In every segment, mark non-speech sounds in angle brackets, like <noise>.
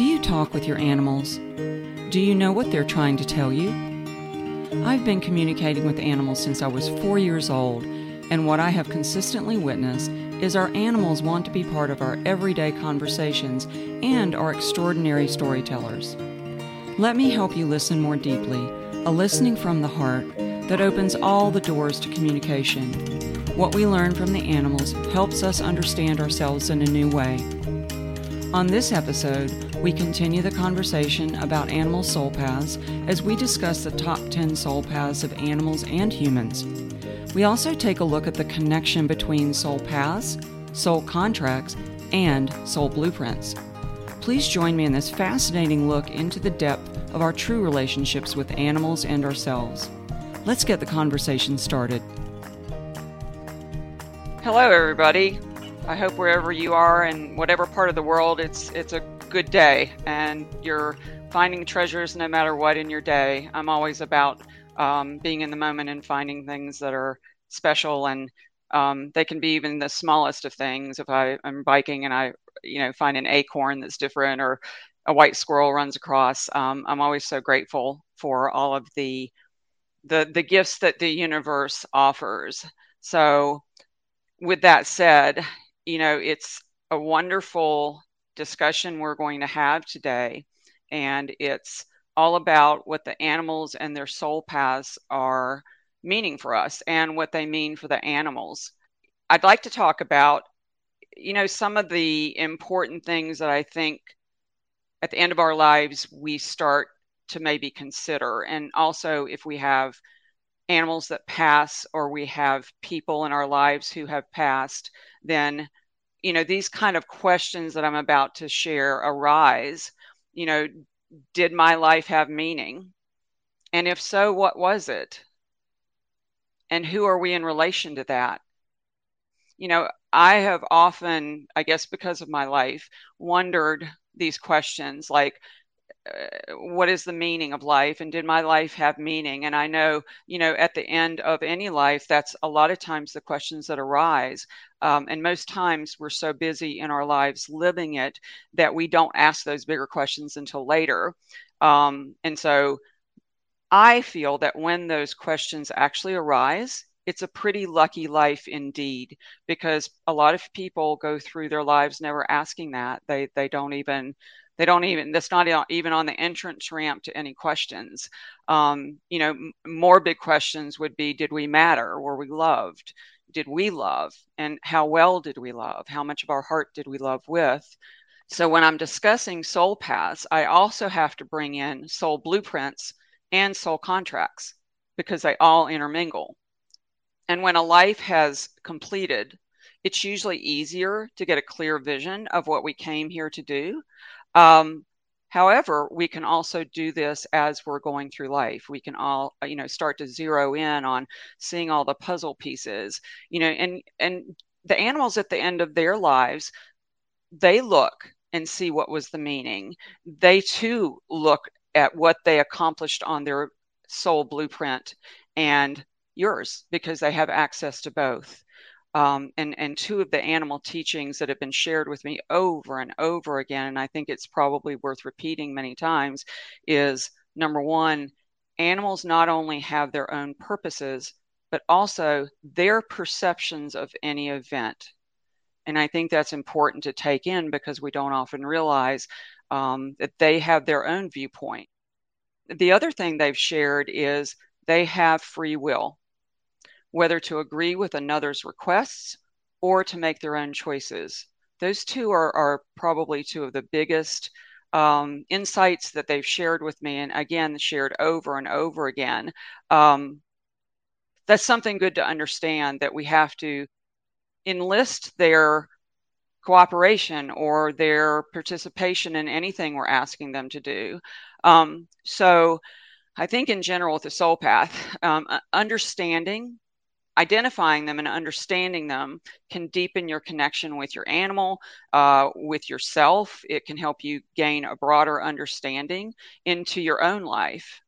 Do you talk with your animals? Do you know what they're trying to tell you? I've been communicating with animals since I was four years old, and what I have consistently witnessed is our animals want to be part of our everyday conversations and are extraordinary storytellers. Let me help you listen more deeply, a listening from the heart that opens all the doors to communication. What we learn from the animals helps us understand ourselves in a new way. On this episode, we continue the conversation about animal soul paths as we discuss the top 10 soul paths of animals and humans. We also take a look at the connection between soul paths, soul contracts, and soul blueprints. Please join me in this fascinating look into the depth of our true relationships with animals and ourselves. Let's get the conversation started. Hello, everybody. I hope wherever you are in whatever part of the world, it's it's a good day and you're finding treasures no matter what in your day. I'm always about um, being in the moment and finding things that are special and um, they can be even the smallest of things. If I am biking and I, you know, find an acorn that's different or a white squirrel runs across, um, I'm always so grateful for all of the the the gifts that the universe offers. So, with that said, you know, it's a wonderful discussion we're going to have today. And it's all about what the animals and their soul paths are meaning for us and what they mean for the animals. I'd like to talk about, you know, some of the important things that I think at the end of our lives we start to maybe consider. And also, if we have animals that pass or we have people in our lives who have passed, then you know these kind of questions that i'm about to share arise you know did my life have meaning? And if so what was it? And who are we in relation to that? You know i have often i guess because of my life wondered these questions like uh, what is the meaning of life and did my life have meaning? And i know you know at the end of any life that's a lot of times the questions that arise um, and most times we're so busy in our lives living it that we don't ask those bigger questions until later. Um, and so i feel that when those questions actually arise it's a pretty lucky life indeed because a lot of people go through their lives never asking that. They they don't even they don't even that's not even on the entrance ramp to any questions. Um, you know more big questions would be did we matter? Were we loved? Did we love? And how well did we love? How much of our heart did we love with? So when i'm discussing soul paths i also have to bring in soul blueprints and soul contracts because they all intermingle. And when a life has completed it's usually easier to get a clear vision of what we came here to do um, however, we can also do this as we're going through life. We can all, you know, start to zero in on seeing all the puzzle pieces, you know, and and the animals at the end of their lives, they look and see what was the meaning. They too look at what they accomplished on their soul blueprint and yours because they have access to both um, and and two of the animal teachings that have been shared with me over and over again, and I think it's probably worth repeating many times, is number one, animals not only have their own purposes, but also their perceptions of any event. And I think that's important to take in because we don't often realize um, that they have their own viewpoint. The other thing they've shared is they have free will whether to agree with another's requests or to make their own choices. Those two are, are probably two of the biggest um, insights that they've shared with me, and again, shared over and over again. Um, that's something good to understand that we have to enlist their cooperation or their participation in anything we're asking them to do. Um, so, I think in general with the soul path, um, understanding identifying them and understanding them can deepen your connection with your animal, uh, with yourself. It can help you gain a broader understanding into your own life.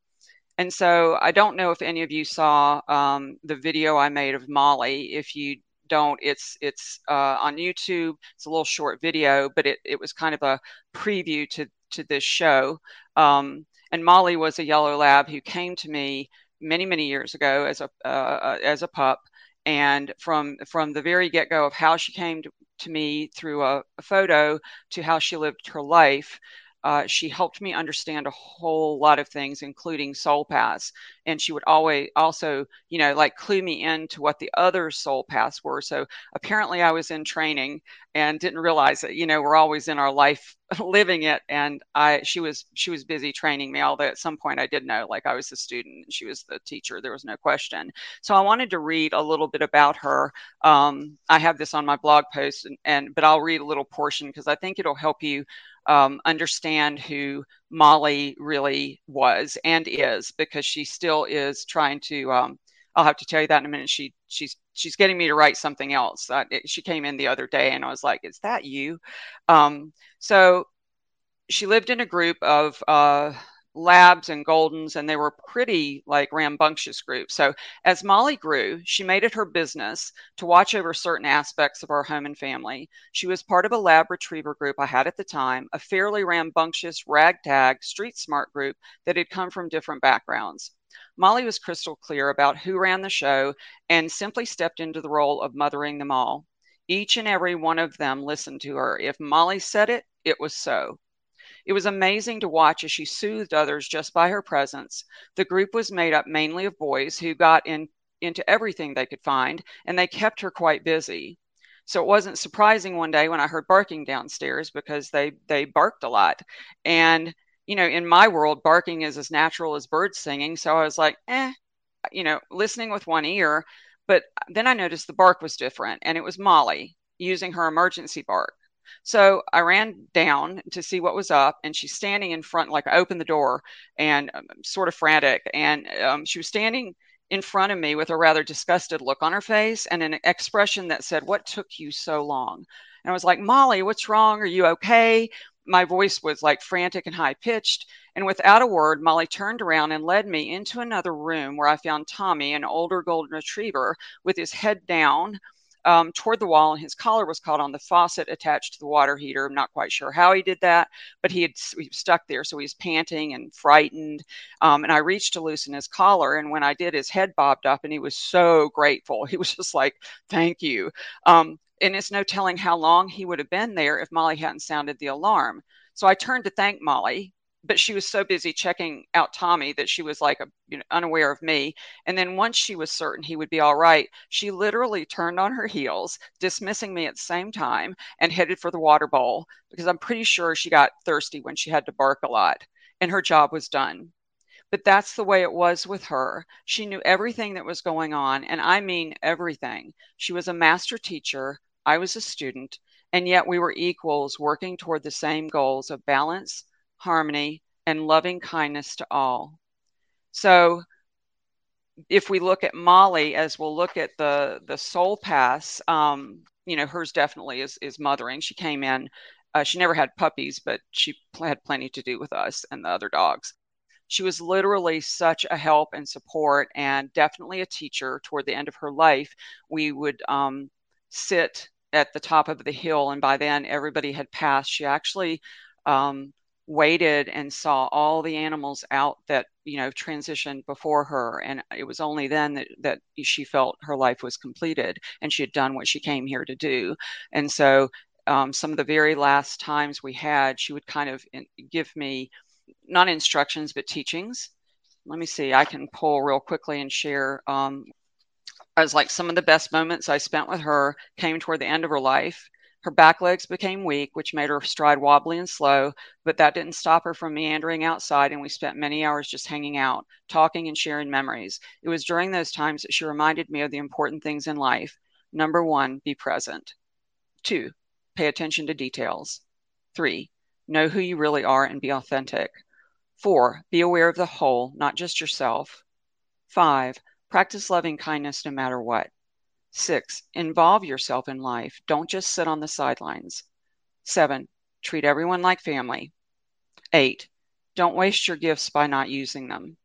And so I don't know if any of you saw um, the video I made of Molly. If you don't, it's it's uh, on YouTube. It's a little short video, but it, it was kind of a preview to to this show. Um, and Molly was a yellow lab who came to me many, many years ago as a uh, uh as a pup. And from from the very get go of how she came to, to me through a, a, photo to how she lived her life, uh, she helped me understand a whole lot of things, including soul paths. And she would always also, you know, like clue me into what the other soul paths were. So apparently I was in training and didn't realize that, you know, we're always in our life <laughs> living it. And I, she was, she was busy training me, although at some point I did know, like I was the student and she was the teacher. There was no question. So I wanted to read a little bit about her. Um, I have this on my blog post and, and but I'll read a little portion because I think it'll help you um, understand who Molly really was and is because she still is trying to. Um, I'll have to tell you that in a minute. She she's she's getting me to write something else. Uh, it, she came in the other day and I was like, "Is that you?" Um, so she lived in a group of uh, labs and goldens and they were pretty like rambunctious groups. So as molly grew she made it her business to watch over certain aspects of our home and family. She was part of a lab retriever group i had at the time a fairly rambunctious ragtag street smart group that had come from different backgrounds. Molly was crystal clear about who ran the show and simply stepped into the role of mothering them all. Each and every one of them listened to her. If molly said it it was so it was amazing to watch as she soothed others just by her presence. The group was made up mainly of boys who got in, into everything they could find, and they kept her quite busy. So it wasn't surprising one day when I heard barking downstairs because they they barked a lot. And you know, in my world, barking is as natural as birds singing. So I was like, eh, you know, listening with one ear. But then I noticed the bark was different, and it was Molly using her emergency bark. So I ran down to see what was up, and she's standing in front, like I opened the door and um, sort of frantic. And um, she was standing in front of me with a rather disgusted look on her face and an expression that said, What took you so long? And I was like, Molly, what's wrong? Are you okay? My voice was like frantic and high pitched. And without a word, Molly turned around and led me into another room where I found Tommy, an older golden retriever, with his head down um, toward the wall, and his collar was caught on the faucet attached to the water heater. I'm not quite sure how he did that, but he had he was stuck there, so he was panting and frightened. Um, and I reached to loosen his collar, and when I did, his head bobbed up, and he was so grateful. <laughs> He was just like, "Thank you." Um, and it's no telling how long he would have been there if Molly hadn't sounded the alarm. So I turned to thank Molly but she was so busy checking out Tommy that she was like a, you know, unaware of me. And then once she was certain he would be all right, she literally turned on her heels, dismissing me at the same time, and headed for the water bowl because I'm pretty sure she got thirsty when she had to bark a lot, and her job was done. But that's the way it was with her. She knew everything that was going on, and I mean everything. She was a master teacher, I was a student, and yet we were equals working toward the same goals of balance harmony, and loving kindness to all. So, if we look at Molly, as we'll look at the the soul paths, um, you know, hers definitely is is mothering. She came in, uh, she never had puppies, but she had plenty to do with us and the other dogs. She was literally such a help and support, and definitely a teacher. Toward the end of her life, we would um, sit at the top of the hill, and by then everybody had passed. She actually um, waited and saw all the animals out that you know transitioned before her and it was only then that, that she felt her life was completed and she had done what she came here to do. And so um, some of the very last times we had she would kind of give me not instructions but teachings. Let me see i can pull real quickly and share um, I was like some of the best moments I spent with her came toward the end of her life her back legs became weak, which made her stride wobbly and slow, but that didn't stop her from meandering outside, and we spent many hours just hanging out, talking and sharing memories. It was during those times that she reminded me of the important things in life. Number one, be present. Two, pay attention to details. Three, know who you really are and be authentic. Four, be aware of the whole, not just yourself. Five, practice loving kindness no matter what. Six, involve yourself in life. Don't just sit on the sidelines. Seven, treat everyone like family. Eight, don't waste your gifts by not using them.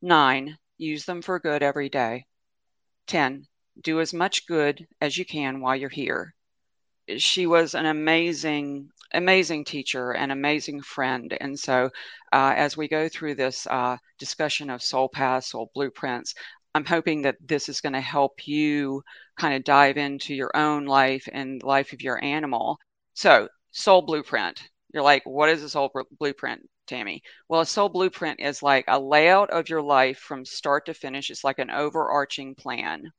Nine, use them for good every day. 10. Do as much good as you can while you're here. she was an amazing, amazing teacher and amazing friend. And so, uh, as we go through this uh, discussion of soul paths, soul blueprints, I'm hoping that this is going to help you kind of dive into your own life and life of your animal. So, soul blueprint. You're like, what is a soul blueprint, Tammy? Well, a soul blueprint is like a layout of your life from start to finish. It's like an overarching plan.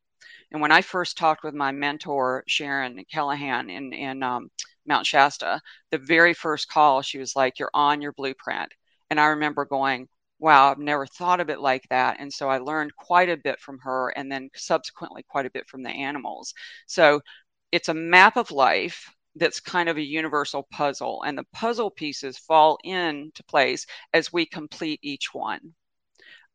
And when I first talked with my mentor, Sharon Callahan, in, in um, Mount Shasta, the very first call, she was like, You're on your blueprint. And I remember going, Wow, I've never thought of it like that. And so I learned quite a bit from her and then subsequently quite a bit from the animals. So it's a map of life that's kind of a universal puzzle, and the puzzle pieces fall into place as we complete each one.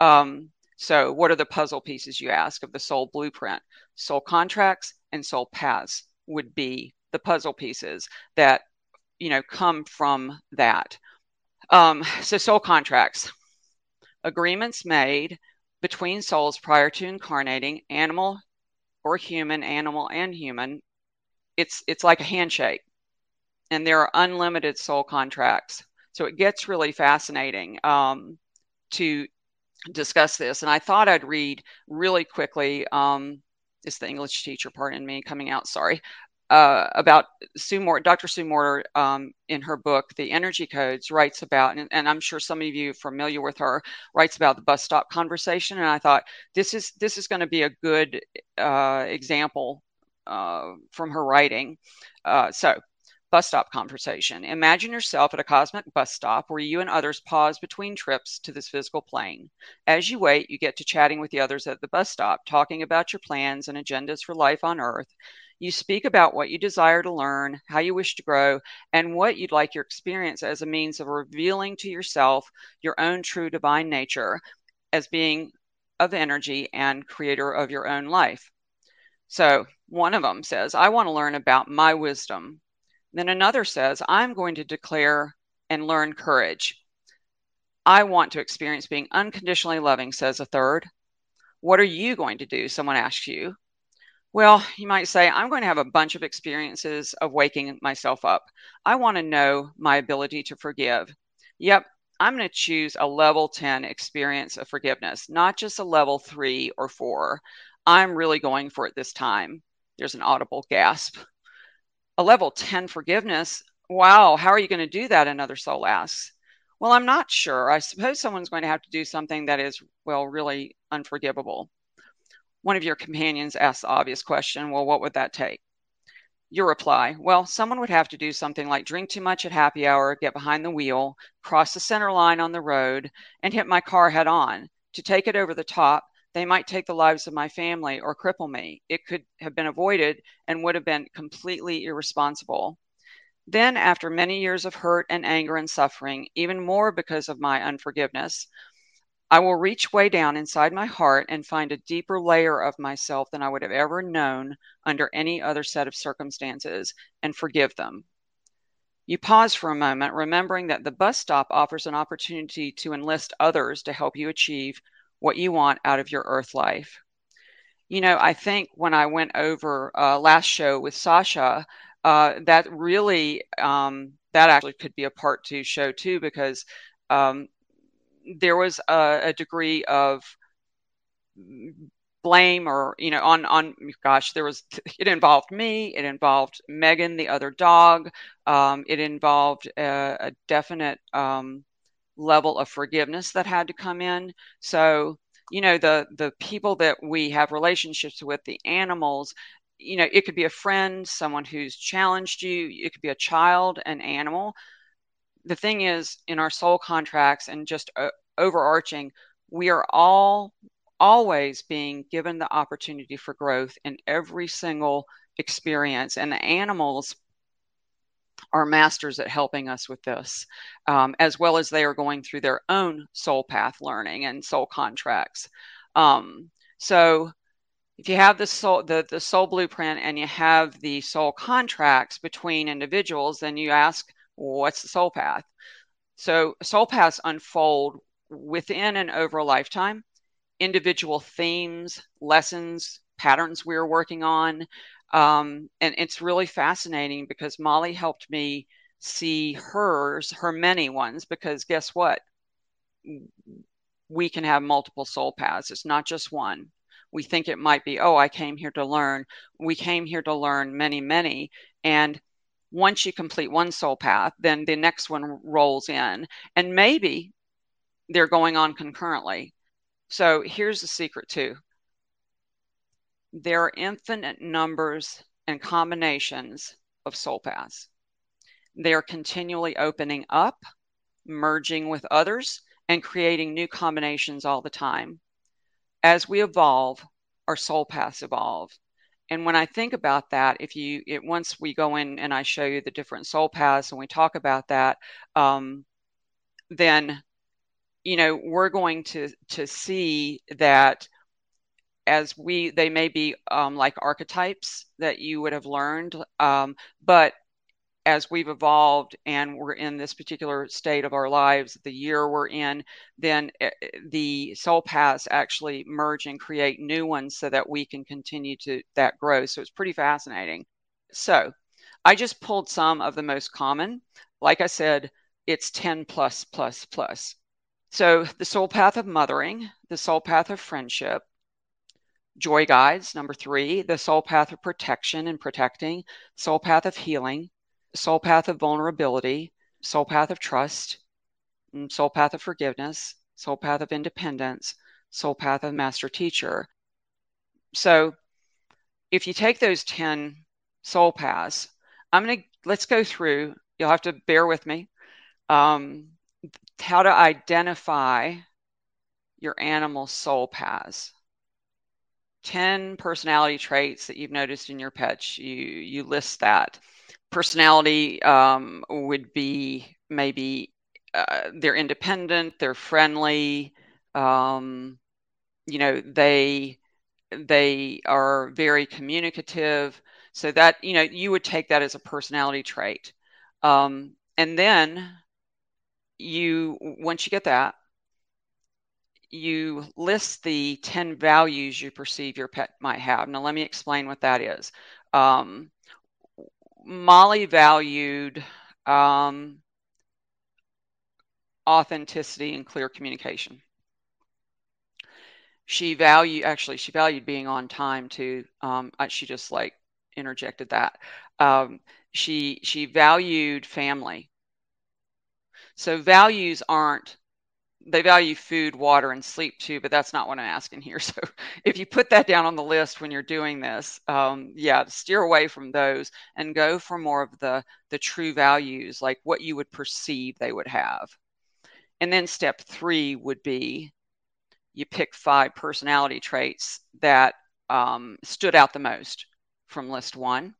Um, so, what are the puzzle pieces you ask of the soul blueprint? Soul contracts and soul paths would be the puzzle pieces that you know come from that. Um, so, soul contracts, agreements made between souls prior to incarnating, animal or human, animal and human. It's it's like a handshake, and there are unlimited soul contracts. So it gets really fascinating um, to discuss this. And I thought I'd read really quickly. Um, it's the English teacher part in me coming out. Sorry. Uh, about Sue Morter, Dr. Sue Morter, um, in her book, The Energy Codes, writes about, and, and, I'm sure some of you familiar with her, writes about the bus stop conversation. And I thought this is this is going to be a good uh, example uh, from her writing. Uh, so bus stop conversation. Imagine yourself at a cosmic bus stop where you and others pause between trips to this physical plane. As you wait, you get to chatting with the others at the bus stop, talking about your plans and agendas for life on Earth. You speak about what you desire to learn, how you wish to grow, and what you'd like your experience as a means of revealing to yourself your own true divine nature as being of energy and creator of your own life. So, one of them says, I want to learn about my wisdom, then another says, I'm going to declare and learn courage. I want to experience being unconditionally loving, says a third. What are you going to do? Someone asks you. Well, you might say, I'm going to have a bunch of experiences of waking myself up. I want to know my ability to forgive. Yep, I'm going to choose a level 10 experience of forgiveness, not just a level three or four. I'm really going for it this time. There's an audible gasp a level 10 forgiveness. Wow, how are you going to do that? Another soul asks. Well, I'm not sure. I suppose someone's going to have to do something that is, well, really unforgivable. One of your companions asks the obvious question Well, what would that take? Your reply Well, someone would have to do something like drink too much at happy hour, get behind the wheel, cross the center line on the road, and hit my car head on. To take it over the top, they might take the lives of my family or cripple me. It could have been avoided and would have been completely irresponsible. Then, after many years of hurt and anger and suffering, even more because of my unforgiveness, I will reach way down inside my heart and find a deeper layer of myself than I would have ever known under any other set of circumstances and forgive them. You pause for a moment, remembering that the bus stop offers an opportunity to enlist others to help you achieve what you want out of your earth life. You know, I think when I went over uh, last show with Sasha, uh, that really um, that actually could be a part two show too because um, there was a, a, degree of blame or you know on on gosh there was <laughs> it involved me it involved megan the other dog um, it involved a, a definite um, level of forgiveness that had to come in. So, you know, the the people that we have relationships with, the animals, you know, it could be a friend, someone who's challenged you, it could be a child, an animal. The thing is, in our soul contracts and just uh, overarching, we are all always being given the opportunity for growth in every single experience. And the animals are masters at helping us with this, um, as well as they are going through their own soul path learning and soul contracts. Um, so, if you have the soul, the, the soul blueprint and you have the soul contracts between individuals, then you ask, what's the soul path? So, soul paths unfold within and over a lifetime. Individual themes, lessons, patterns we're working on Um, and it's really fascinating because Molly helped me see hers, her many ones, because guess what? We can have multiple soul paths. It's not just one. We think it might be, oh, I came here to learn. We came here to learn many, many. And once you complete one soul path, then the next one rolls in. And maybe they're going on concurrently. So here's the secret, too there are infinite numbers and combinations of soul paths. They are continually opening up, merging with others, and creating new combinations all the time. As we evolve, our soul paths evolve. And when I think about that, if you it, once we go in and I show you the different soul paths and we talk about that, um, then you know we're going to to see that as we they may be um, like archetypes that you would have learned um, but as we've evolved and we're in this particular state of our lives the year we're in then eh, eh, the soul paths actually merge and create new ones so that we can continue to that growth so it's pretty fascinating. So i just pulled some of the most common. Like i said it's 10 plus plus plus. So the soul path of mothering the soul path of friendship joy guides. Number three, the soul path of protection and protecting, soul path of healing, soul path of vulnerability, soul path of trust, mm, soul path of forgiveness, soul path of independence, soul path of master teacher. So if you take those 10 soul paths, I'm going to let's go through. You'll have to bear with me. Um, how to identify your animal soul paths. 10 personality traits that you've noticed in your pets you you list that. Personality um, would be maybe uh, they're independent they're friendly um, you know they they are very communicative. So that you know you would take that as a personality trait. Um, and then you once you get that you list the 10 values you perceive your pet might have. Now, let me explain what that is. Um, Molly valued um, authenticity and clear communication. She valued, actually, she valued being on time too. Um, she just like interjected that. Um, she she valued family. So values aren't they value food, water, and sleep too, but that's not what I'm asking here. <laughs> So if you put that down on the list when you're doing this, um, yeah, steer away from those and go for more of the the true values, like what you would perceive they would have. And then step three would be you pick five personality traits that um, stood out the most from list one.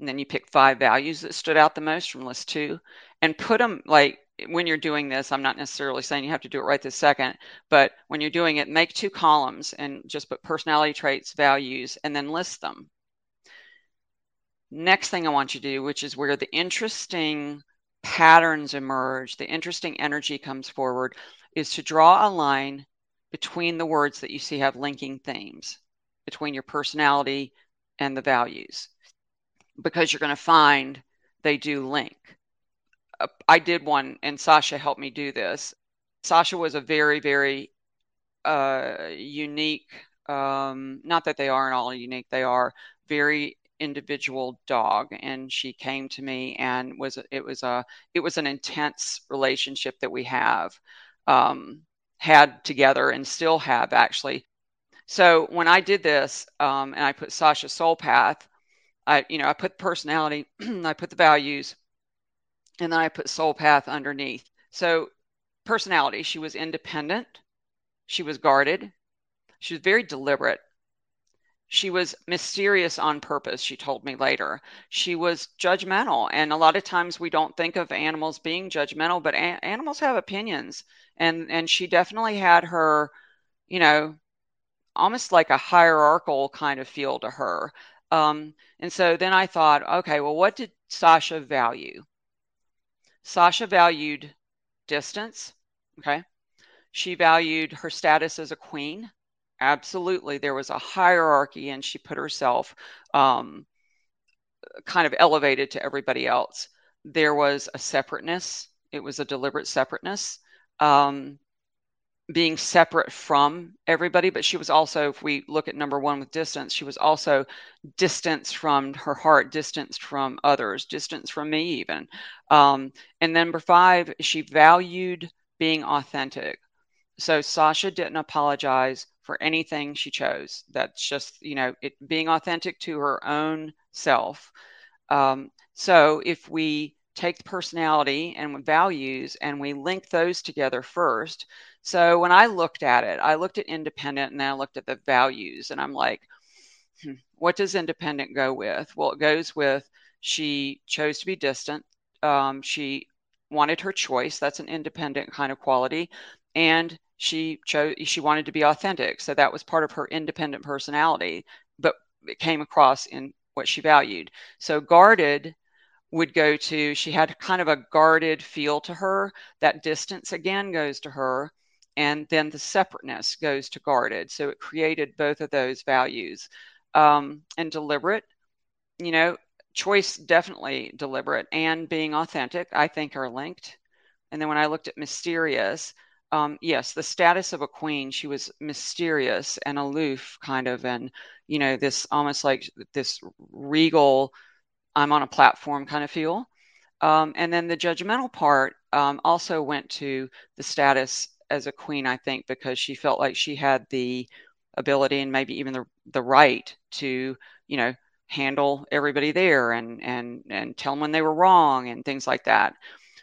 And then you pick five values that stood out the most from list two and put them like when you're doing this, I'm not necessarily saying you have to do it right this second, but when you're doing it, make two columns and just put personality traits, values, and then list them. Next thing I want you to do, which is where the interesting patterns emerge, the interesting energy comes forward, is to draw a line between the words that you see have linking themes between your personality and the values, because you're going to find they do link. I did one, and Sasha helped me do this. Sasha was a very, very uh, unique. Um, not that they aren't all unique; they are very individual dog and she came to me and was it was a it was an intense relationship that we have um, had together and still have actually so when i did this um, and i put sasha soul path i you know i put personality <clears throat> i put the values and then I put soul path underneath. So personality, she was independent, she was guarded, she was very deliberate. She was mysterious on purpose, she told me later. She was judgmental. And a lot of times we don't think of animals being judgmental, but a- animals have opinions. And, and she definitely had her, you know, almost like a hierarchical kind of feel to her. Um, and so then I thought, okay, well, what did Sasha value? Sasha valued distance. Okay. She valued her status as a queen absolutely there was a hierarchy and she put herself um, kind of elevated to everybody else there was a separateness it was a deliberate separateness um, being separate from everybody but she was also if we look at number one with distance she was also distanced from her heart distanced from others distanced from me even. Um, and number five she valued being authentic. So sasha didn't apologize for anything she chose. That's just you know it being authentic to her own self. Um, so if we take personality and values and we link those together first so when I looked at it, I looked at independent and then I looked at the values and I'm like, hmm, what does independent go with? Well, it goes with she chose to be distant. Um, she wanted her choice. That's an independent kind of quality. And she chose, she wanted to be authentic. So that was part of her independent personality, but it came across in what she valued. So guarded would go to, she had kind of a guarded feel to her. That distance again goes to her and then the separateness goes to guarded. So it created both of those values. Um, and deliberate, you know, choice definitely deliberate and being authentic, I think are linked. And then when I looked at mysterious, um, yes, the status of a queen, she was mysterious and aloof, kind of, and you know, this almost like this regal, I'm on a platform kind of feel. Um, and then the judgmental part um, also went to the status as a queen, I think, because she felt like she had the ability and maybe even the the right to, you know, handle everybody there and and and tell them when they were wrong and things like that.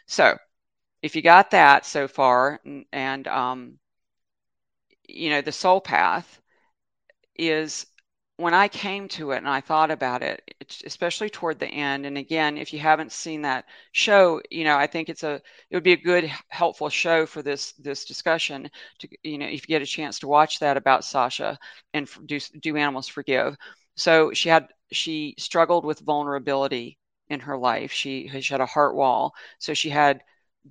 So, if you got that so far, and, and um, you know, the soul path is when I came to it and I thought about it, especially toward the end, and again, if you haven't seen that show, you know, I think it's a it would be a good helpful show for this this discussion to you know if you get a chance to watch that about Sasha and do do animals forgive. So she had she struggled with vulnerability in her life. She, she had a heart wall, so she had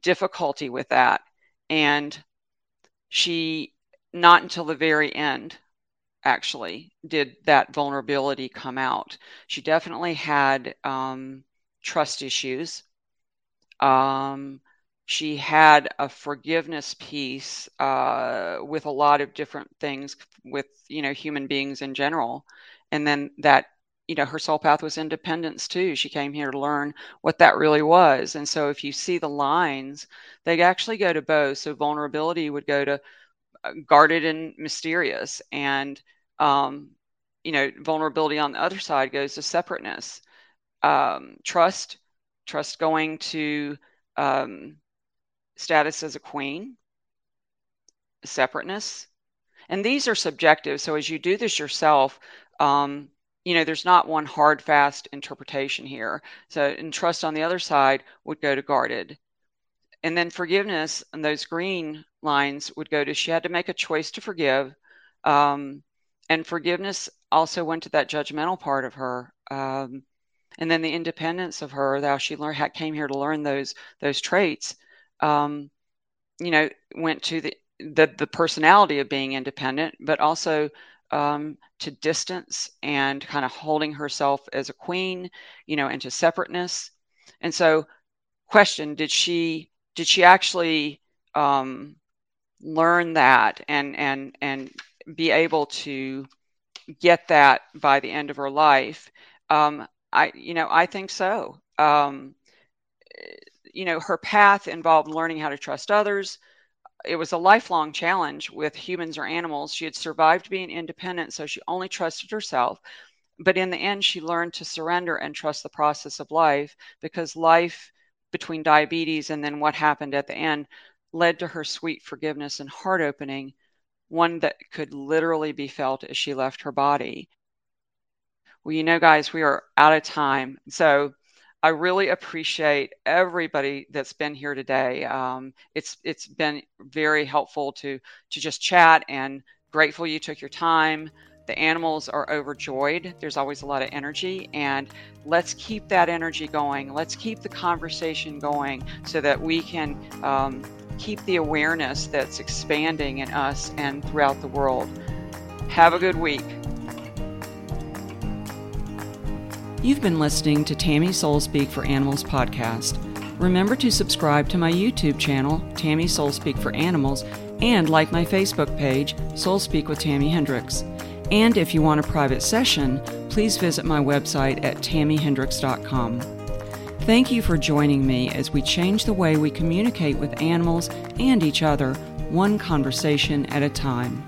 difficulty with that, and she not until the very end actually did that vulnerability come out. She definitely had um, trust issues. Um, she had a forgiveness piece uh, with a lot of different things with you know human beings in general, and then that you know her soul path was independence too. She came here to learn what that really was, and so if you see the lines, they actually go to both. So vulnerability would go to uh, guarded and mysterious, and um, you know, vulnerability on the other side goes to separateness, um, trust, trust going to um, status as a queen, separateness. And these are subjective. So as you do this yourself, um, you know, there's not one hard, fast interpretation here. So, and trust on the other side would go to guarded. And then forgiveness and those green lines would go to she had to make a choice to forgive. Um, and forgiveness also went to that judgmental part of her um, and then the independence of her thou she learned came here to learn those those traits um, you know went to the, the the personality of being independent but also um, to distance and kind of holding herself as a queen you know into separateness. And so question did she did she actually um, learn that and and and be able to get that by the end of her life. Um, I, you know, I think so. Um, you know, her path involved learning how to trust others. It was a lifelong challenge with humans or animals. She had survived being independent, so she only trusted herself. But in the end, she learned to surrender and trust the process of life because life between diabetes and then what happened at the end led to her sweet forgiveness and heart opening one that could literally be felt as she left her body. Well, you know, guys, we are out of time. So I really appreciate everybody that's been here today. Um, it's it's been very helpful to to just chat and grateful you took your time. The animals are overjoyed. There's always a lot of energy, and let's keep that energy going. Let's keep the conversation going so that we can um, keep the awareness that's expanding in us and throughout the world. Have a good week. You've been listening to Tammy Soul Speak for Animals podcast. Remember to subscribe to my YouTube channel, Tammy Soul Speak for Animals, and like my Facebook page, Soul Speak with Tammy Hendricks. And if you want a private session, please visit my website at tammyhendricks.com. Thank you for joining me as we change the way we communicate with animals and each other, one conversation at a time.